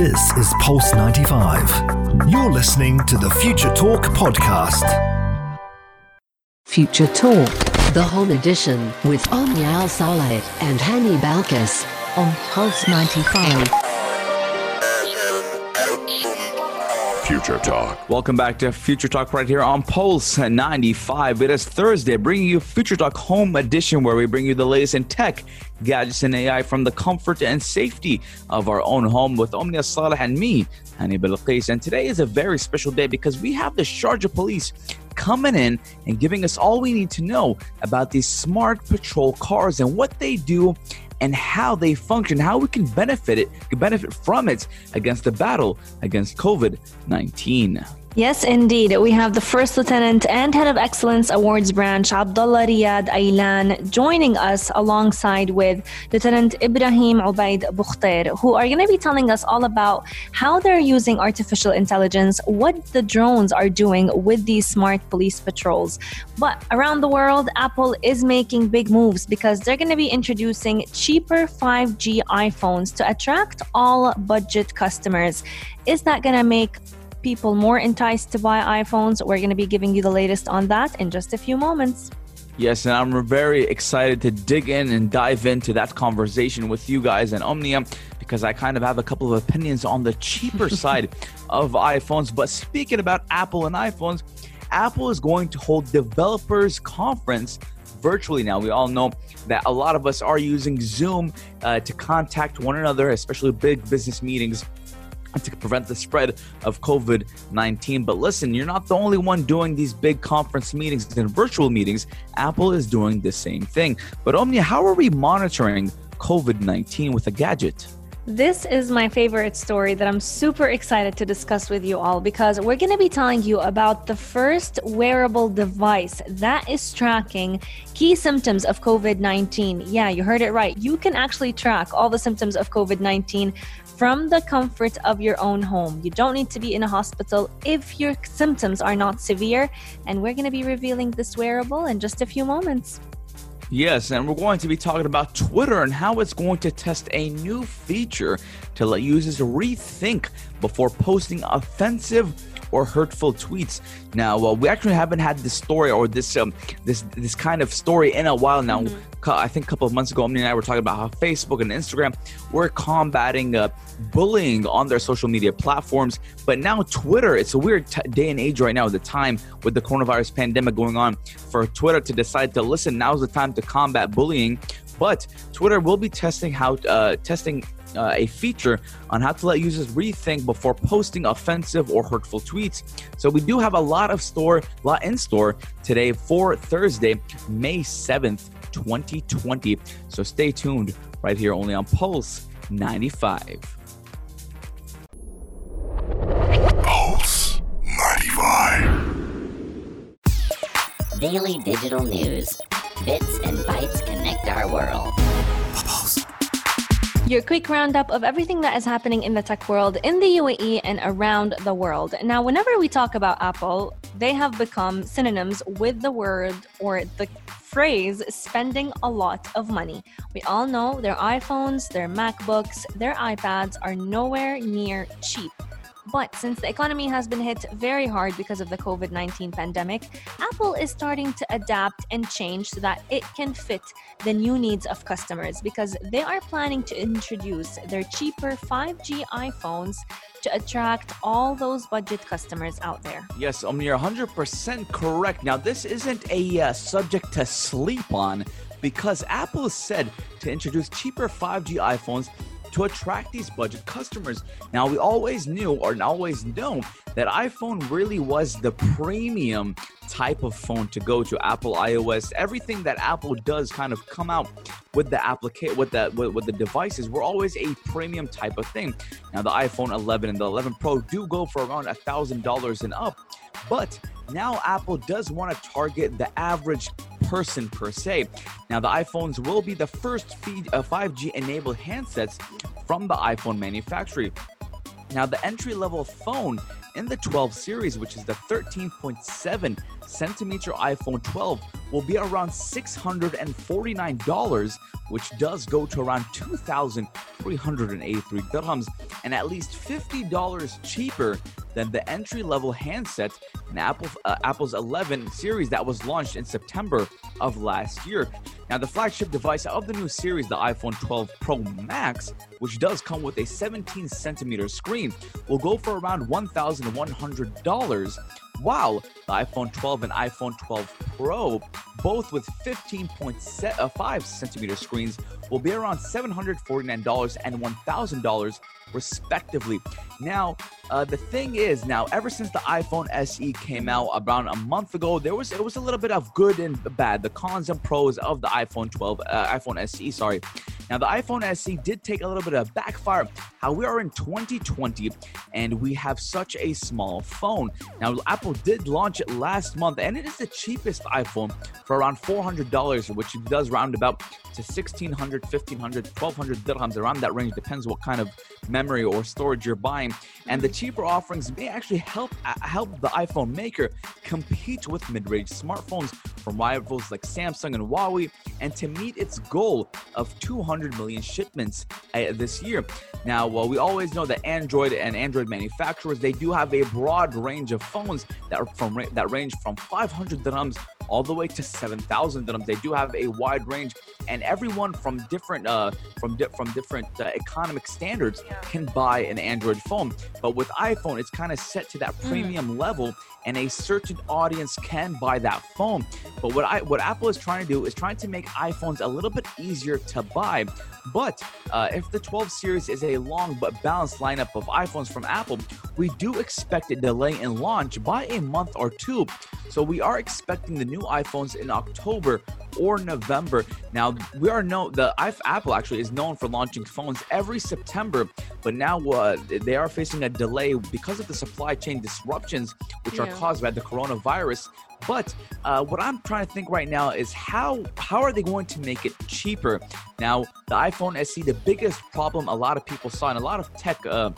This is Pulse 95. You're listening to the Future Talk podcast. Future Talk, the home edition with Omnia Al Saleh and Hani Balkis on Pulse 95. Future Talk. Welcome back to Future Talk right here on Pulse 95. It is Thursday, bringing you Future Talk Home Edition, where we bring you the latest in tech, gadgets, and AI from the comfort and safety of our own home with Omnia Saleh and me, Hani Balkis. And today is a very special day because we have the Sharjah Police coming in and giving us all we need to know about these smart patrol cars and what they do and how they function, how we can benefit it, benefit from it against the battle against COVID 19. Yes, indeed. We have the First Lieutenant and Head of Excellence Awards Branch, Abdalla Reyad Aylan, joining us alongside with Lieutenant Ibrahim Obaid Bukhatir, who are going to be telling us all about how they're using artificial intelligence, what the drones are doing with these smart police patrols. But around the world, Apple is making big moves because they're going to be introducing cheaper 5G iPhones to attract all budget customers. Is that going to make people more enticed to buy iPhones. We're going to be giving you the latest on that in just a few moments. Yes, and I'm very excited to dig in and dive into that conversation with you guys and Omnia because I kind of have a couple of opinions on the cheaper side of iPhones. But speaking about Apple and iPhones, Apple is going to hold developers conference virtually now. We all know that a lot of us are using Zoom uh, to contact one another, especially big business meetings to prevent the spread of COVID 19. But listen, you're not the only one doing these big conference meetings and virtual meetings. Apple is doing the same thing. But Omnia, how are we monitoring COVID 19 with a gadget? This is my favorite story that I'm super excited to discuss with you all because we're going to be telling you about the first wearable device that is tracking key symptoms of COVID 19. Yeah, you heard it right. You can actually track all the symptoms of COVID 19 from the comfort of your own home. You don't need to be in a hospital if your symptoms are not severe. And we're going to be revealing this wearable in just a few moments. Yes, and we're going to be talking about Twitter and how it's going to test a new feature to let users rethink before posting offensive or hurtful tweets. Now, well, we actually haven't had this story or this um this this kind of story in a while now. Mm-hmm. I think a couple of months ago, Omni and I were talking about how Facebook and Instagram were combating uh, bullying on their social media platforms. But now Twitter, it's a weird t- day and age right now, the time with the coronavirus pandemic going on, for Twitter to decide to listen. Now's the time to combat bullying. But Twitter will be testing how uh, testing uh, a feature on how to let users rethink before posting offensive or hurtful tweets. So we do have a lot of store, lot in store today for Thursday, May 7th, 2020. So stay tuned right here only on Pulse 95. Pulse 95. Daily digital news. Bits and bytes connect our world. Your quick roundup of everything that is happening in the tech world in the UAE and around the world. Now, whenever we talk about Apple, they have become synonyms with the word or the phrase spending a lot of money. We all know their iPhones, their MacBooks, their iPads are nowhere near cheap. But since the economy has been hit very hard because of the COVID 19 pandemic, Apple is starting to adapt and change so that it can fit the new needs of customers because they are planning to introduce their cheaper 5G iPhones to attract all those budget customers out there. Yes, um, you're 100% correct. Now, this isn't a uh, subject to sleep on because Apple is said to introduce cheaper 5G iPhones to attract these budget customers. Now, we always knew or always know that iPhone really was the premium type of phone to go to Apple iOS. Everything that Apple does kind of come out with the application with the with, with, the devices were always a premium type of thing. Now the iPhone 11 and the 11 Pro do go for around a thousand dollars and up, but now Apple does want to target the average person per se. Now, the iPhones will be the first uh, 5G enabled handsets from the iPhone manufacturer. Now, the entry level phone in the 12 series, which is the 13.7 centimeter iPhone 12, will be around $649, which does go to around 2,383 dirhams and at least $50 cheaper than the entry level handset in Apple, uh, Apple's 11 series that was launched in September of last year. Now, the flagship device of the new series, the iPhone 12 Pro Max, which does come with a 17 centimeter screen, will go for around $1,100 while the iPhone 12 and iPhone 12 Pro, both with 15.5 centimeter screens, will be around $749 and $1,000 respectively. Now, uh, the thing is, now ever since the iPhone SE came out around a month ago, there was it was a little bit of good and bad, the cons and pros of the iPhone 12, uh, iPhone SE. Sorry. Now, the iPhone SE did take a little bit of backfire. How we are in 2020 and we have such a small phone. Now, Apple did launch it last month, and it is the cheapest iPhone for around $400, which does round about to 1600 1500 1200 dirhams around that range depends what kind of memory or storage you're buying and the cheaper offerings may actually help uh, help the iphone maker compete with mid-range smartphones from rivals like samsung and huawei and to meet its goal of 200 million shipments uh, this year. Now well, we always know that android and android manufacturers they do have a broad range of phones that are from that range from 500 dirhams all the way to 7,000 dirhams. They do have a wide range, and everyone from different uh, from di- from different uh, economic standards can buy an Android phone. But with iPhone, it's kind of set to that premium level, and a certain audience can buy that phone. But what I what Apple is trying to do is trying to make iPhones a little bit easier to buy. But uh, if the 12 series is a long but balanced lineup of iPhones from Apple, we do expect a delay in launch by a month or two. So we are expecting the new iPhones in October or November. Now we are known the Apple actually is known for launching phones every September, but now uh, they are facing a delay because of the supply chain disruptions which are caused by the coronavirus. But uh, what I'm trying to think right now is how how are they going to make it cheaper? Now the iPhone SE, the biggest problem a lot of people saw and a lot of tech. Uh,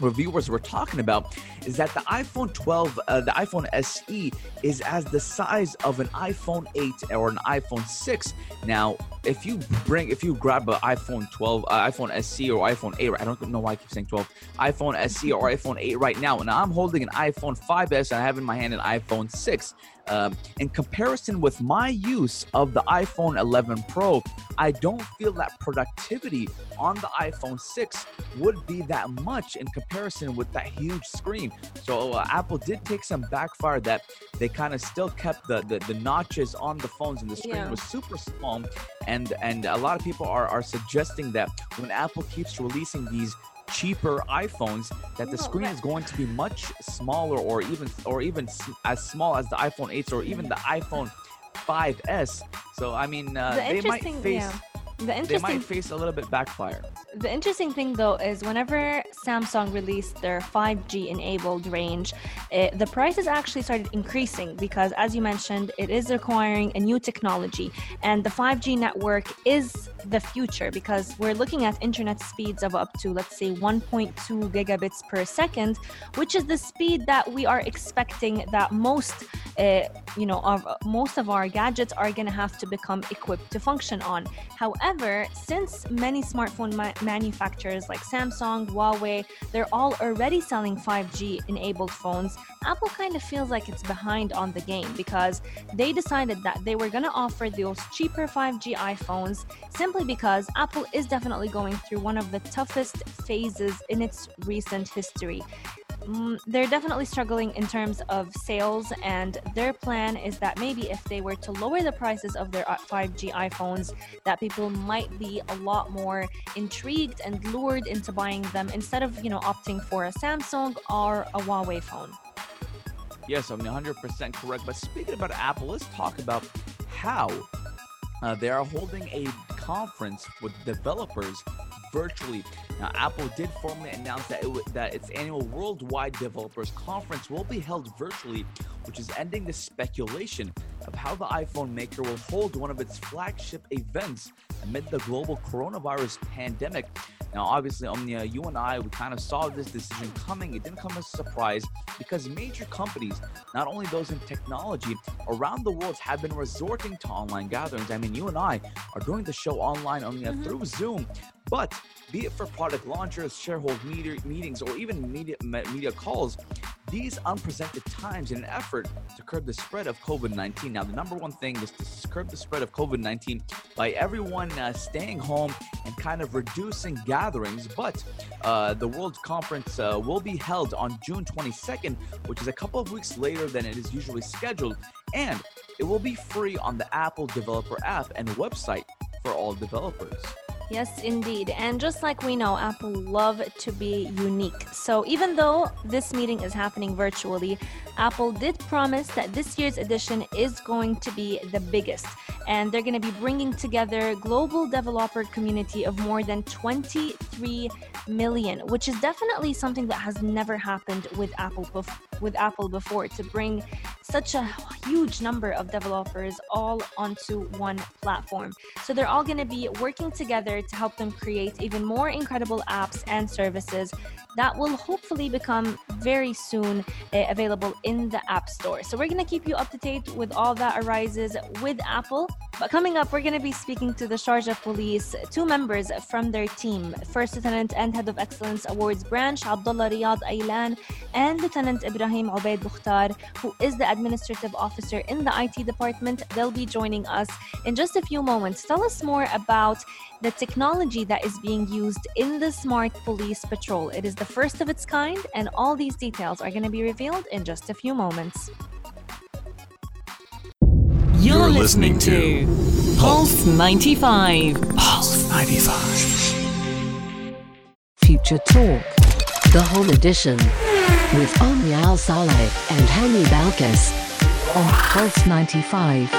reviewers were talking about is that the iPhone 12, uh, the iPhone SE is as the size of an iPhone 8 or an iPhone 6. Now, if you bring, if you grab an iPhone 12, uh, iPhone SE or iPhone 8, I don't know why I keep saying 12, iPhone SE or iPhone 8 right now, and I'm holding an iPhone 5S and I have in my hand an iPhone 6. Um, in comparison with my use of the iPhone 11 Pro, I don't feel that productivity on the iPhone 6 would be that much in comparison with that huge screen. So uh, Apple did take some backfire that they kind of still kept the, the the notches on the phones and the screen Yeah. was super small. And and a lot of people are are suggesting that when Apple keeps releasing these cheaper iPhones that the screen is going to be much smaller or even or even s- as small as the iPhone 8 or even the iPhone 5S. So I mean, uh, The they might face yeah. The they interesting might face a little bit backfire. The interesting thing though is whenever Samsung released their 5G enabled range, it, the prices actually started increasing because, as you mentioned, it is requiring a new technology, and the 5G network is the future because we're looking at internet speeds of up to let's say 1.2 gigabits per second, which is the speed that we are expecting that most, uh, you know, of most of our gadgets are going to have to become equipped to function on. However, since many smartphone ma- manufacturers like Samsung, Huawei, they're all already selling 5G enabled phones, Apple kind of feels like it's behind on the game because they decided that they were going to offer those cheaper 5G iPhones simply because Apple is definitely going through one of the toughest phases in its recent history. Mm, they're definitely struggling in terms of sales, and their plan is that maybe if they were to lower the prices of their uh, 5G iPhones, that people might be a lot more intrigued and lured into buying them instead of you know opting for a Samsung or a Huawei phone. Yes, I'm 100% correct. But speaking about Apple, let's talk about how uh, they are holding a conference with developers virtually. Now, Apple did formally announce that, it that its annual Worldwide Developers Conference will be held virtually, which is ending the speculation of how the iPhone maker will hold one of its flagship events amid the global coronavirus pandemic. Now, obviously, Omnia, you and I, we kind of saw this decision coming. It didn't come as a surprise because major companies, not only those in technology, around the world have been resorting to online gatherings. I mean, you and I are doing the show online Omnia mm-hmm. through Zoom, but be it for product launchers, shareholder meetings, or even media, media calls, these unprecedented times in an effort to curb the spread of COVID 19. Now, the number one thing is to curb the spread of COVID 19 by everyone uh, staying home and kind of reducing gatherings. But uh, the World Conference uh, will be held on June 22nd, which is a couple of weeks later than it is usually scheduled. And it will be free on the Apple Developer app and website for all developers. Yes, indeed. And just like we know, Apple love to be unique. So even though this meeting is happening virtually, Apple did promise that this year's edition is going to be the biggest. And they're going to be bringing together global developer community of more than 23 million, which is definitely something that has never happened with Apple bef- with Apple before to bring such a huge number of developers all onto one platform. So they're all going to be working together to help them create even more incredible apps and services that will hopefully become very soon uh, available in the App Store. So we're going to keep you up to date with all that arises with Apple. But coming up, we're going to be speaking to the Sharjah Police, two members from their team, First Lieutenant and Head of Excellence Awards Branch, Abdalla Reyad Aylan, and Lieutenant Ibrahim Obaid Bukhatir, who is the Administrative Officer in the IT department. They'll be joining us in just a few moments. Tell us more about the technology that is being used in the Smart Police Patrol. It is the first of its kind, and all these details are going to be revealed in just a few moments. You're, You're listening, listening, to Pulse 95. Pulse 95. Future Talk, the Home Edition, with Omnia Al Saleh and Hani Balkis on Pulse 95.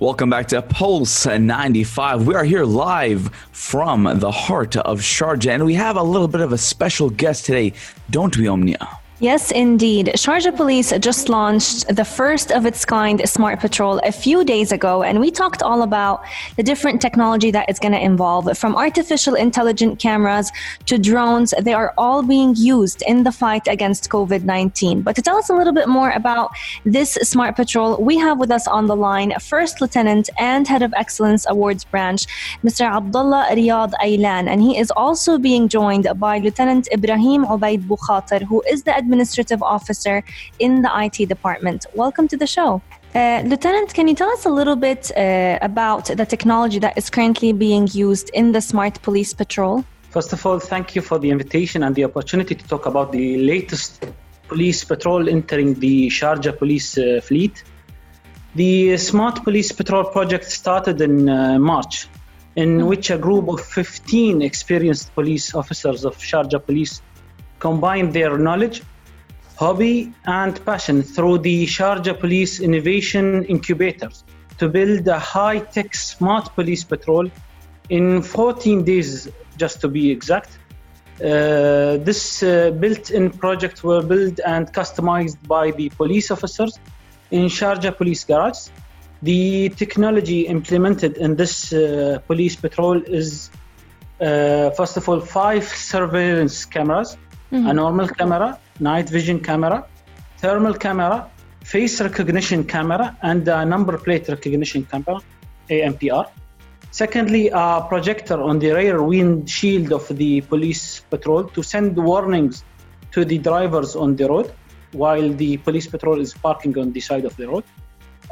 Welcome back to Pulse 95. We are here live from the heart of Sharjah, and we have a little bit of a special guest today, don't we, Omnia? Yes, indeed. Sharjah Police just launched the first of its kind Smart Patrol a few days ago, and we talked all about the different technology that it's going to involve from artificial intelligent cameras to drones. They are all being used in the fight against COVID 19. But to tell us a little bit more about this Smart Patrol, we have with us on the line First Lieutenant and Head of Excellence Awards Branch, Mr. Abdalla Reyad Aylan, and he is also being joined by Lieutenant Ibrahim Obaid Bukhatir, who is the Administrative Officer in the IT department. Welcome to the show. Uh, Lieutenant, can you tell us a little bit uh, about the technology that is currently being used in the Smart Police Patrol? First of all, thank you for the invitation and the opportunity to talk about the latest police patrol entering the Sharjah police uh, fleet. The Smart Police Patrol project started in uh, March, in mm-hmm. which a group of 15 experienced police officers of Sharjah police combined their knowledge hobby and passion through the Sharjah Police Innovation Incubators to build a high-tech smart police patrol in 14 days, just to be exact. Uh, this uh, built-in project were built and customized by the police officers in Sharjah Police Garage. The technology implemented in this uh, police patrol is, uh, first of all, five surveillance cameras, mm-hmm. a normal camera, night vision camera, thermal camera, face recognition camera, and a number plate recognition camera, ANPR. Secondly, a projector on the rear windshield of the police patrol to send warnings to the drivers on the road while the police patrol is parking on the side of the road.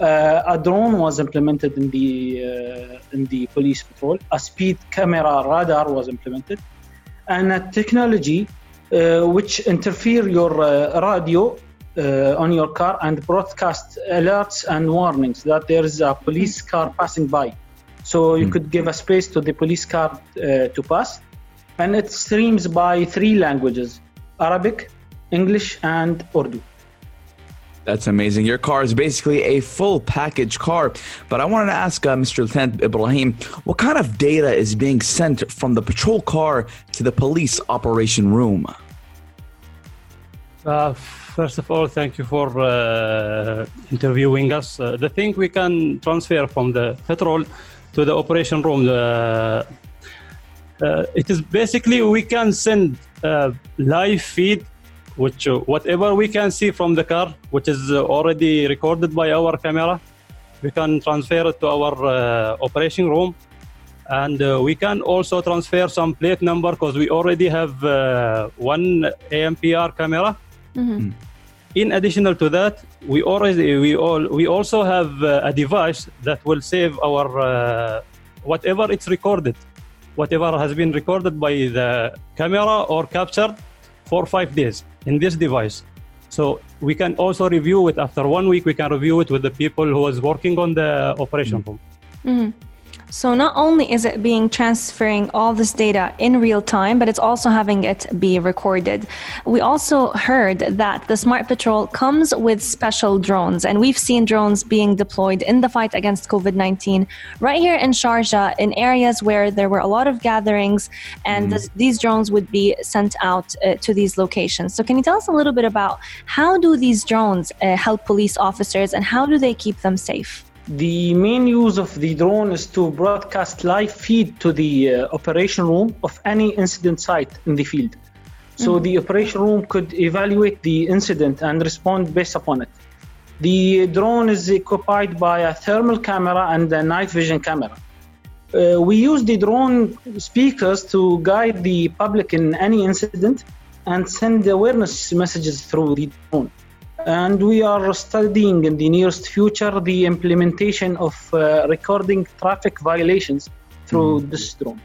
Uh, a drone was implemented in the uh, in the police patrol. A speed camera radar was implemented, and a technology which interfere your uh, radio uh, on your car and broadcast alerts and warnings that there is a police car passing by. So you mm. could give a space to the police car to pass. And it streams by three languages Arabic, English, and Urdu. That's amazing. Your car is basically a full package car. But I wanted to ask uh, Mr. Lieutenant Ibrahim, what kind of data is being sent from the patrol car to the police operation room? Uh, first of all, thank you for uh, interviewing us. Uh, the thing we can transfer from the patrol to the operation room, uh, uh, it is basically we can send live feed, which uh, whatever we can see from the car, which is uh, already recorded by our camera, we can transfer it to our uh, operation room. And uh, we can also transfer some plate number because we already have uh, one ANPR camera. In addition to that we already we all we also have uh, a device that will save our uh, whatever it's recorded whatever has been recorded by the camera or captured for five days in this device. So we can also review it. After one week we can review it with the people who is working on the operation mm. room mm-hmm. So not only is it being transferring all this data in real time, but it's also having it be recorded. We also heard that the Smart Patrol comes with special drones, and we've seen drones being deployed in the fight against COVID 19 right here in Sharjah in areas where there were a lot of gatherings, and this, these drones would be sent out uh, to these locations. So, can you tell us a little bit about how do these drones uh, help police officers and how do they keep them safe? The main use of the drone is to broadcast live feed to the uh, operation room of any incident site in the field. So the operation room could evaluate the incident and respond based upon it. The drone is equipped by a thermal camera and a night vision camera. Uh, we use the drone speakers to guide the public in any incident and send awareness messages through the drone. And we are studying in the nearest future the implementation of uh, recording traffic violations through this drone.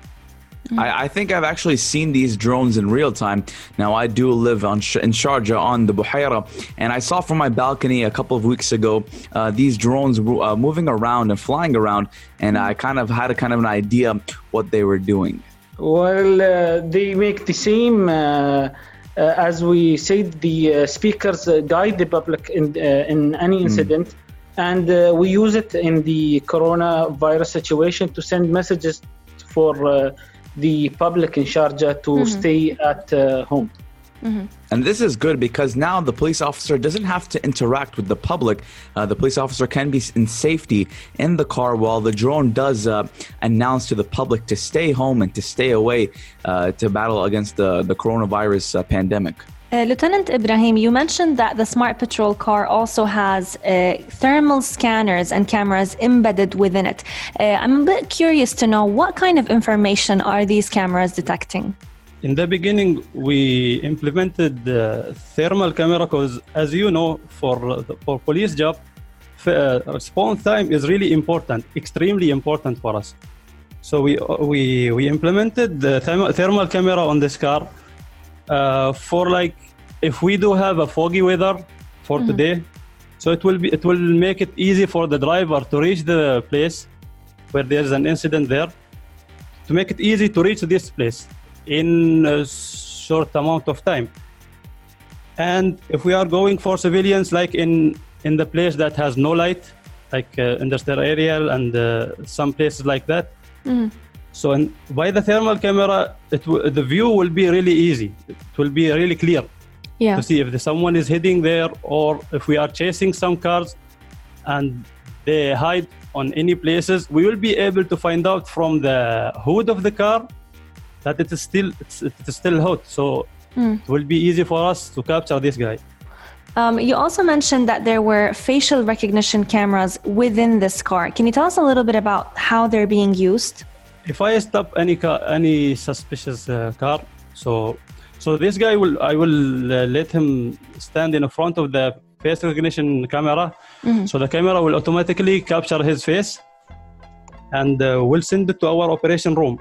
I, I think I've actually seen these drones in real time. Now, I do live on Sh- in Sharjah on the Buhaira, and I saw from my balcony a couple of weeks ago uh, these drones wo- uh, moving around and flying around, and I kind of had a kind of an idea what they were doing. Well, uh, they make the same, uh, as we said, the uh, speakers uh, guide the public in, uh, in any incident. And uh, we use it in the coronavirus situation to send messages for uh, the public in Sharjah to stay at uh, home. And this is good because now the police officer doesn't have to interact with the public. Uh, the police officer can be in safety in the car while the drone does uh, announce to the public to stay home and to stay away uh, to battle against the, the coronavirus uh, pandemic. Uh, Lieutenant Ibrahim, you mentioned that the Smart Patrol car also has uh, thermal scanners and cameras embedded within it. I'm a bit curious to know what kind of information are these cameras detecting? In the beginning, we implemented the thermal camera because, as you know, for the- for police job, uh, response time is really important, extremely important for us. So we we we implemented the thermal, thermal camera on this car uh, for like if we do have a foggy weather for today, so it will be it will make it easy for the driver to reach the place where there's an incident there. To make it easy to reach this place in a short amount of time. And if we are going for civilians, like in in the place that has no light, like uh, industrial area and uh, some places like that. So, in, by the thermal camera, it w- the view will be really easy. It will be really clear Yeah. to see if the, someone is heading there or if we are chasing some cars and they hide on any places we will be able to find out from the hood of the car that it is still it's, it is still hot so it will be easy for us to capture this guy Um, you also mentioned that there were facial recognition cameras within this car. Can you tell us a little bit about how they're being used? if I stop any car, any suspicious uh, car, so so this guy will I will uh, let him stand in front of the face recognition camera, so the camera will automatically capture his face, and uh, will send it to our operation room.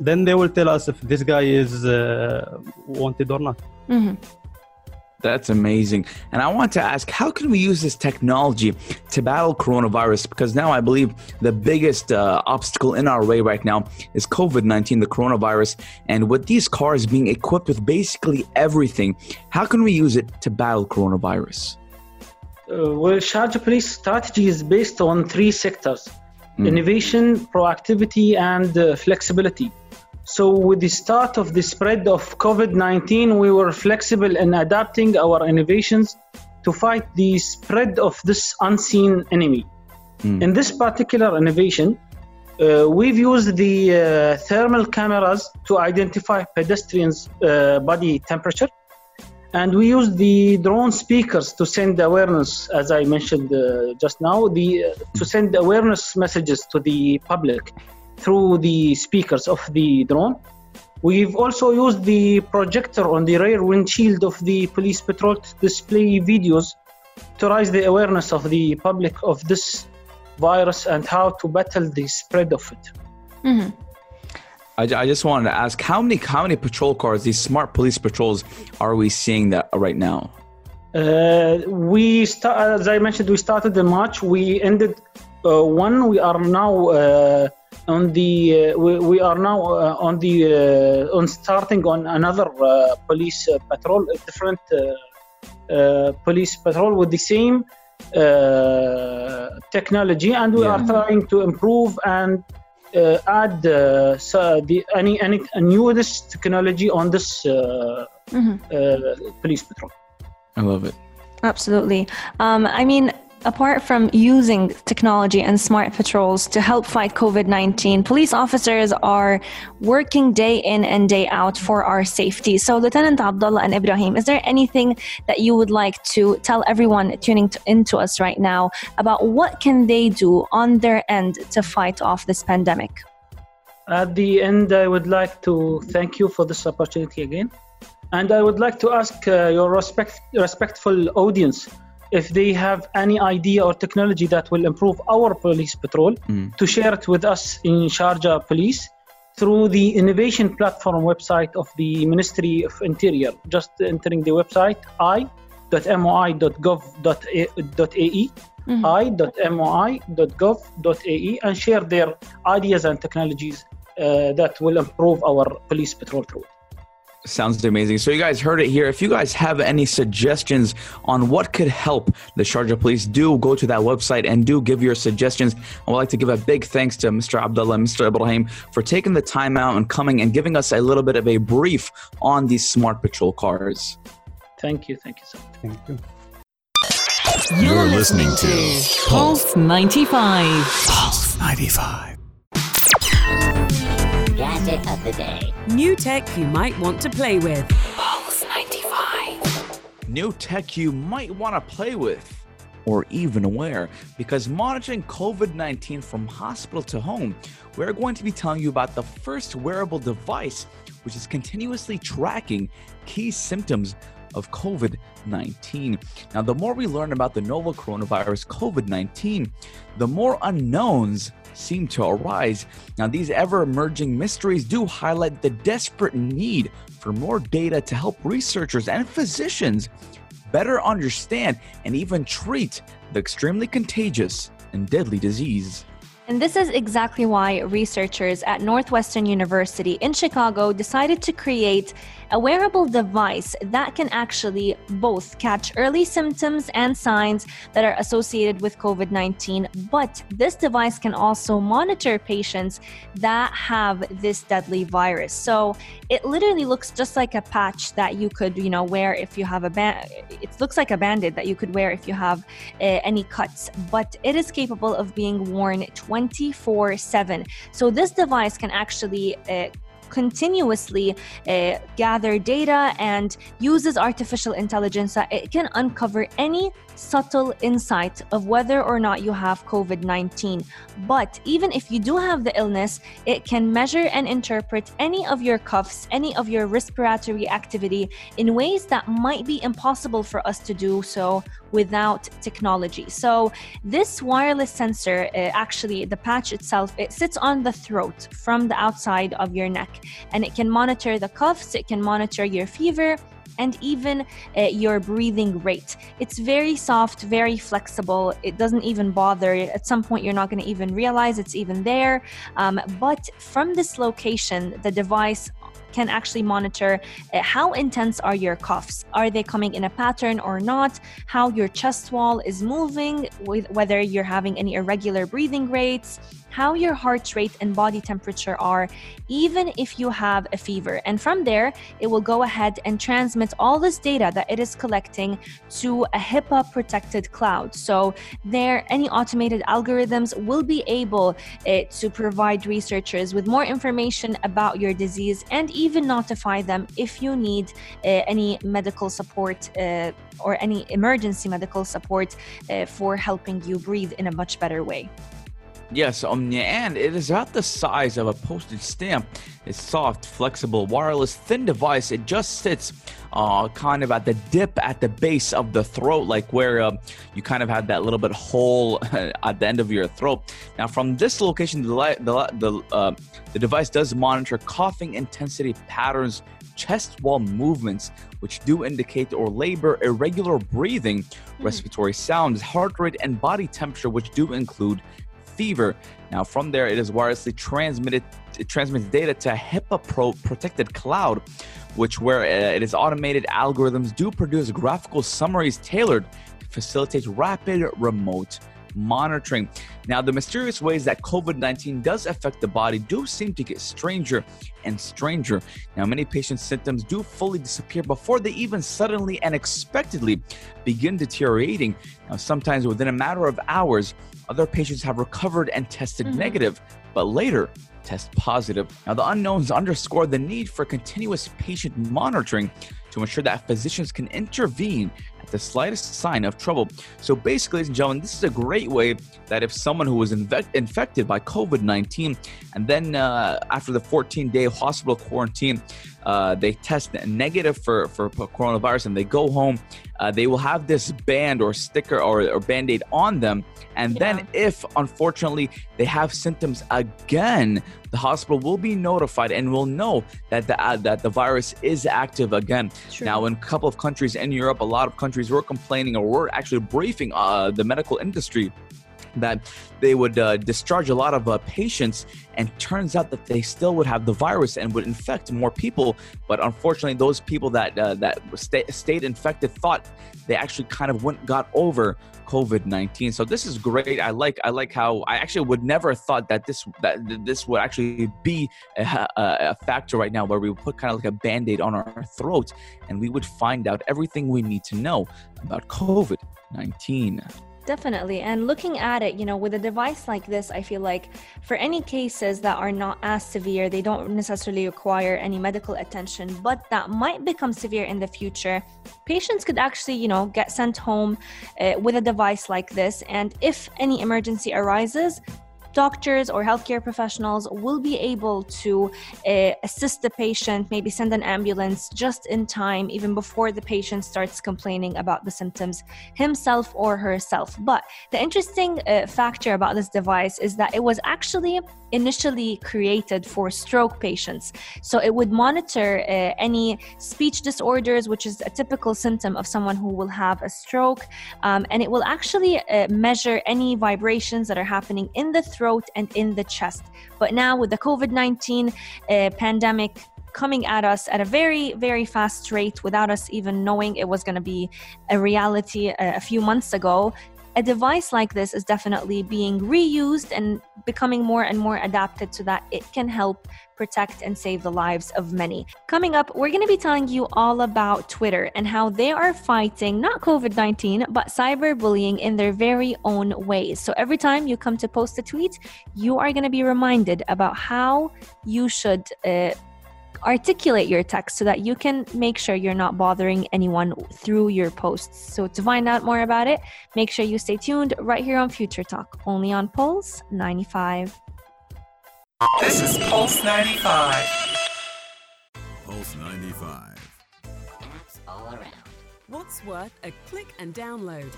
Then they will tell us if this guy is uh, wanted or not. That's amazing. And I want to ask, how can we use this technology to battle coronavirus? Because now I believe the biggest uh, obstacle in our way right now is COVID 19, the coronavirus. And with these cars being equipped with basically everything, how can we use it to battle coronavirus? Uh, well, Sharjah Police strategy is based on three sectors innovation, proactivity, and uh, flexibility. So, with the start of the spread of COVID 19, we were flexible in adapting our innovations to fight the spread of this unseen enemy. In this particular innovation, uh, we've used the uh, thermal cameras to identify pedestrians' uh, body temperature. And we use the drone speakers to send awareness, as I mentioned uh, just now, the uh, to send awareness messages to the public through the speakers of the drone. We've also used the projector on the rear windshield of the police patrol to display videos to raise the awareness of the public of this virus and how to battle the spread of it. I, I just wanted to ask how many how many patrol cars, these smart police patrols, are we seeing that right now? Uh, we start, as I mentioned, we started in March. We ended uh, one. We are now uh, on the. Uh, we, we are now uh, on the uh, on starting on another uh, police uh, patrol, a different uh, uh, police patrol with the same uh, technology, and we are trying to improve and uh, add uh, so the any any newest technology on this uh, uh, police patrol. I love it. Absolutely. Um, I mean, apart from using technology and smart patrols to help fight COVID 19, police officers are working day in and day out for our safety. So, Lieutenant Abdalla and Ibrahim, is there anything that you would like to tell everyone tuning to, into us right now about what can they do on their end to fight off this pandemic? At the end, I would like to thank you for this opportunity again. And I would like to ask uh, your respect, respectful audience if they have any idea or technology that will improve our police patrol to share it with us in Sharjah Police through the innovation platform website of the Ministry of Interior. Just entering the website i.moi.gov.ae i.moi.gov.ae and share their ideas and technologies uh, that will improve our police patrol through it. Sounds amazing. So you guys heard it here. If you guys have any suggestions on what could help the Sharjah Police, do go to that website and do give your suggestions. I would like to give a big thanks to Mr. Abdalla and Mr. Ibrahim for taking the time out and coming and giving us a little bit of a brief on these smart patrol cars. Thank you. Thank you so much. Thank you. You're listening to Pulse 95. Pulse 95. Gadget of the day. New tech you might want to play with. New tech you might want to play with or even wear because monitoring COVID 19 from hospital to home, we're going to be telling you about the first wearable device which is continuously tracking key symptoms of COVID 19. Now, the more we learn about the novel coronavirus COVID 19, the more unknowns seem to arise. Now, these ever emerging mysteries do highlight the desperate need for more data to help researchers and physicians better understand and even treat the extremely contagious and deadly disease. And this is exactly why researchers at Northwestern University in Chicago decided to create a wearable device that can actually both catch early symptoms and signs that are associated with COVID 19. But this device can also monitor patients that have this deadly virus. So it literally looks just like a patch that you could, you know, wear if you have a band. It looks like a band-aid that you could wear if you have uh, any cuts, but it is capable of being worn 24 7. So this device can actually uh, continuously uh, gather data and uses artificial intelligence that it can uncover any subtle insight of whether or not you have COVID 19. But even if you do have the illness, it can measure and interpret any of your coughs, any of your respiratory activity in ways that might be impossible for us to do so without technology. So this wireless sensor, uh, actually the patch itself, it sits on the throat from the outside of your neck and it can monitor the coughs, it can monitor your fever, and even uh, your breathing rate. It's very soft, very flexible. It doesn't even bother. At some point, you're not going to even realize it's even there. Um, but from this location, the device can actually monitor uh, how intense are your coughs are they coming in a pattern or not how your chest wall is moving with whether you're having any irregular breathing rates how your heart rate and body temperature are, even if you have a fever. And from there, it will go ahead and transmit all this data that it is collecting to a HIPAA protected cloud. So, there, any automated algorithms will be able uh, to provide researchers with more information about your disease and even notify them if you need uh, any medical support. Uh, or any emergency medical support for helping you breathe in a much better way. Yes, Omnia, and it is about the size of a postage stamp. It's soft, flexible, wireless, thin device. It just sits uh, kind of at the dip at the base of the throat, like where uh, you kind of have that little bit hole at the end of your throat. Now, from this location, the the the, uh, the device does monitor coughing intensity patterns, chest wall movements, which do indicate or labor irregular breathing, mm-hmm. respiratory sounds, heart rate, and body temperature, which do include Now, from there, it is wirelessly transmitted. It transmits data to a HIPAA Pro protected cloud, which where uh, it is automated algorithms do produce graphical summaries tailored to facilitate rapid remote monitoring. Now, the mysterious ways that COVID 19 does affect the body do seem to get stranger and stranger. Now, many patients' symptoms do fully disappear before they even suddenly and unexpectedly begin deteriorating. Now, sometimes within a matter of hours, other patients have recovered and tested mm-hmm. negative, but later test positive. Now, the unknowns underscore the need for continuous patient monitoring to ensure that physicians can intervene at the slightest sign of trouble. So, basically, ladies and gentlemen, this is a great way that if someone who was infected by COVID 19 and then uh, after the 14 day hospital quarantine, uh, they test negative for, for coronavirus and they go home, uh, they will have this band or sticker or, or band aid on them. And yeah. then, if unfortunately they have symptoms again, the hospital will be notified and will know that the uh, that the virus is active again. Now, in a couple of countries in Europe, a lot of countries were complaining or were actually briefing uh, the medical industry that they would uh, discharge a lot of uh, patients and turns out that they still would have the virus and would infect more people. But unfortunately those people that uh, that stay, stayed infected thought they actually kind of went got over covid-19 so this is great. I like i like how i actually would never thought that this that this would actually be a, a, a factor right now where we would put kind of like a band-aid on our throat and we would find out everything we need to know about covid-19 Definitely. And looking at it, you know, with a device like this, I feel like for any cases that are not as severe, they don't necessarily require any medical attention, but that might become severe in the future, patients could actually, you know, get sent home uh, with a device like this. And if any emergency arises, doctors or healthcare professionals will be able to uh, assist the patient, maybe send an ambulance just in time, even before the patient starts complaining about the symptoms himself or herself. But the interesting uh, factor about this device is that it was actually initially created for stroke patients. So it would monitor uh, any speech disorders, which is a typical symptom of someone who will have a stroke. Um, and it will actually uh, measure any vibrations that are happening in the throat and in the chest. But now, with the COVID 19 uh, pandemic coming at us at a very, very fast rate without us even knowing it was going to be a reality uh, a few months ago, a device like this is definitely being reused and becoming more and more adapted so that it can help protect and save the lives of many. Coming up, we're going to be telling you all about Twitter and how they are fighting not COVID 19, but cyberbullying in their very own ways. So every time you come to post a tweet, you are going to be reminded about how you should. Uh, articulate your text so that you can make sure you're not bothering anyone through your posts. So, to find out more about it, make sure you stay tuned right here on Future Talk, only on Pulse 95. This is Pulse 95. Pulse 95. Apps all around. What's worth a click and download?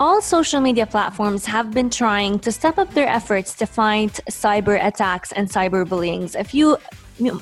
Pulse 95. All social media platforms have been trying to step up their efforts to fight cyber attacks and cyberbullying. A few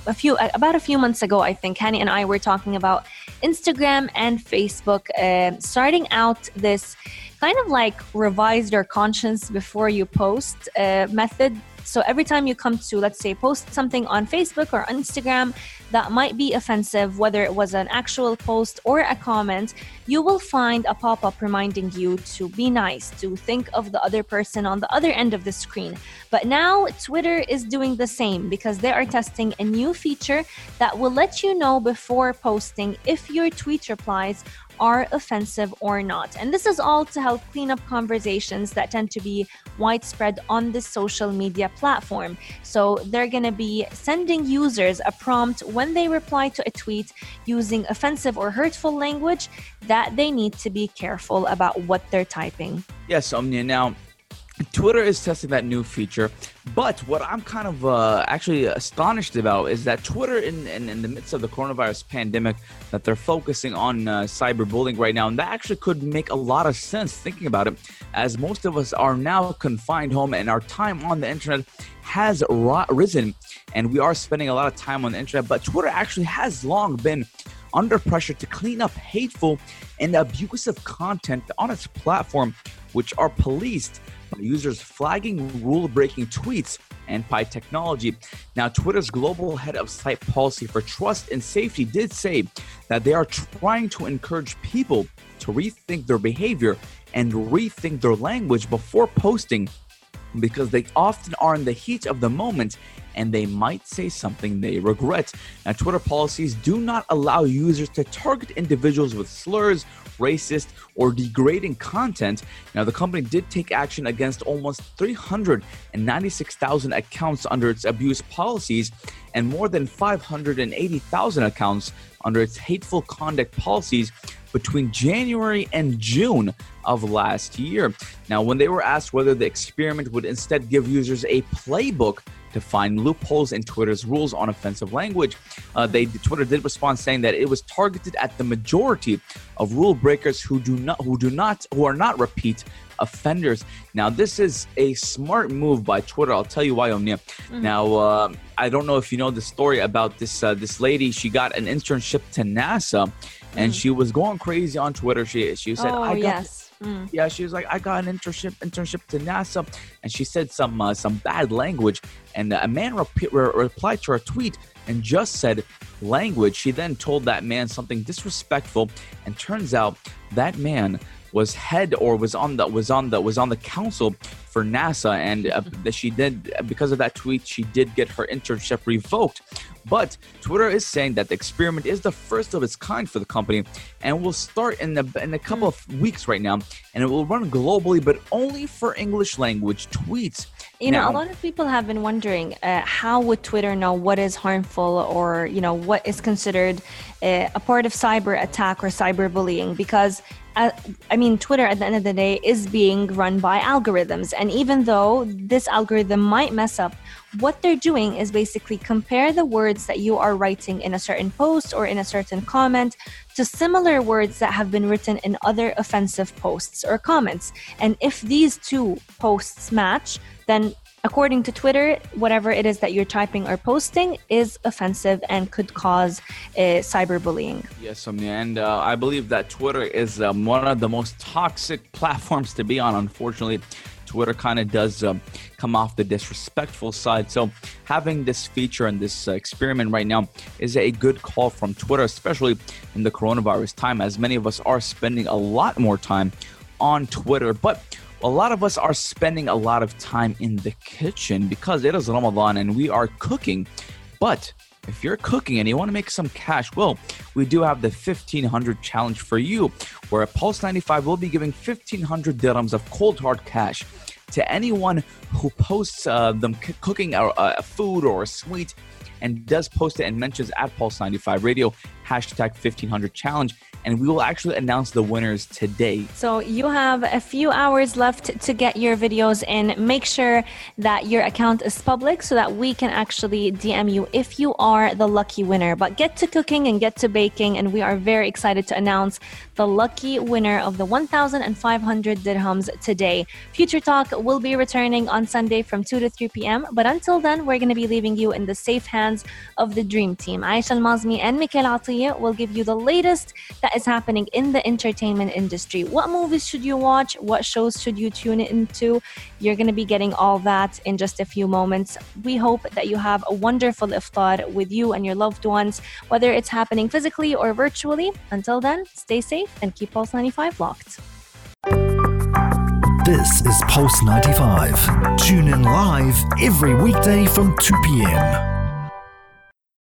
a few about a few months ago, I think Hani and I were talking about Instagram and Facebook uh, starting out this kind of like revise your conscience before you post uh, method. So every time you come to, let's say, post something on Facebook or Instagram that might be offensive, whether it was an actual post or a comment, you will find a pop up reminding you to be nice, to think of the other person on the other end of the screen. But now Twitter is doing the same because they are testing a new feature that will let you know before posting if your tweet replies are offensive or not. And this is all to help clean up conversations that tend to be widespread on this social media platform. So they're going to be sending users a prompt when they reply to a tweet using offensive or hurtful language that they need to be careful about what they're typing. Yes, Omnia. Now, Twitter is testing that new feature, but what I'm kind of uh, actually astonished about is that Twitter, in, in, in, the midst of the coronavirus pandemic, that they're focusing on uh, cyberbullying right now, and that actually could make a lot of sense thinking about it, as most of us are now confined home and our time on the internet has risen, and we are spending a lot of time on the internet. But Twitter actually has long been under pressure to clean up hateful and abusive content on its platform, which are policed by users flagging rule breaking tweets and by technology. Now, Twitter's global head of site policy for trust and safety did say that they are trying to encourage people to rethink their behavior and rethink their language before posting because they often are in the heat of the moment and they might say something they regret. Now, Twitter policies do not allow users to target individuals with slurs, racist, or degrading content. Now, the company did take action against almost 396,000 accounts under its abuse policies and more than 580,000 accounts under its hateful conduct policies between January and June of last year. Now, when they were asked whether the experiment would instead give users a playbook to find loopholes in Twitter's rules on offensive language. Uh, they Twitter did respond saying that it was targeted at the majority of rule breakers who do not who do not who are not repeat offenders. Now, this is a smart move by Twitter. I'll tell you why, Omnia. Mm-hmm. Now, uh, I don't know if you know the story about this uh, this lady. She got an internship to NASA, and mm. she was going crazy on Twitter. She she said, oh, "I got." Yes Mm. Yeah, she was like, I got an internship internship to NASA, and she said some uh, some bad language, and a man re- re- replied to her tweet and just said language. She then told that man something disrespectful, and turns out that man was head or was on the was on the was on the council for NASA, and uh, she did because of that tweet, she did get her internship revoked. But Twitter is saying that the experiment is the first of its kind for the company and will start in, the, in a couple of weeks right now. And it will run globally, but only for English language tweets. You now, know, a lot of people have been wondering uh, how would Twitter know what is harmful or, you know, what is considered uh, a part of cyber attack or cyberbullying because uh, I mean, Twitter at the end of the day is being run by algorithms. And even though this algorithm might mess up, what they're doing is basically compare the words that you are writing in a certain post or in a certain comment to similar words that have been written in other offensive posts or comments. And if these two posts match, then According to Twitter, whatever it is that you're typing or posting is offensive and could cause uh, cyberbullying. Yes, Sonia, and uh, I believe that Twitter is um, one of the most toxic platforms to be on. Unfortunately, Twitter kind of does um, come off the disrespectful side. So having this feature and this uh, experiment right now is a good call from Twitter, especially in the coronavirus time, as many of us are spending a lot more time on Twitter. But a lot of us are spending a lot of time in the kitchen because it is Ramadan and we are cooking. But if you're cooking and you want to make some cash, well, we do have the 1500 challenge for you, where Pulse 95 will be giving 1500 dirhams of cold hard cash to anyone who posts uh, them c- cooking a, a food or a sweet and does post it and mentions at Pulse 95 Radio hashtag 1500 challenge, and we will actually announce the winners today. So you have a few hours left to get your videos in. Make sure that your account is public so that we can actually DM you if you are the lucky winner. But get to cooking and get to baking, and we are very excited to announce the lucky winner of the 1,500 dirhams today. Future Talk will be returning on Sunday from 2 to 3 p.m. But until then, we're going to be leaving you in the safe hands of the dream team. Aisha Al-Mazmi and Mikhail Atiya will give you the latest that is happening in the entertainment industry. What movies should you watch? What shows should you tune into? You're going to be getting all that in just a few moments. We hope that you have a wonderful iftar with you and your loved ones, whether it's happening physically or virtually. Until then, stay safe and keep Pulse 95 locked. This is Pulse 95. Tune in live every weekday from 2 p.m.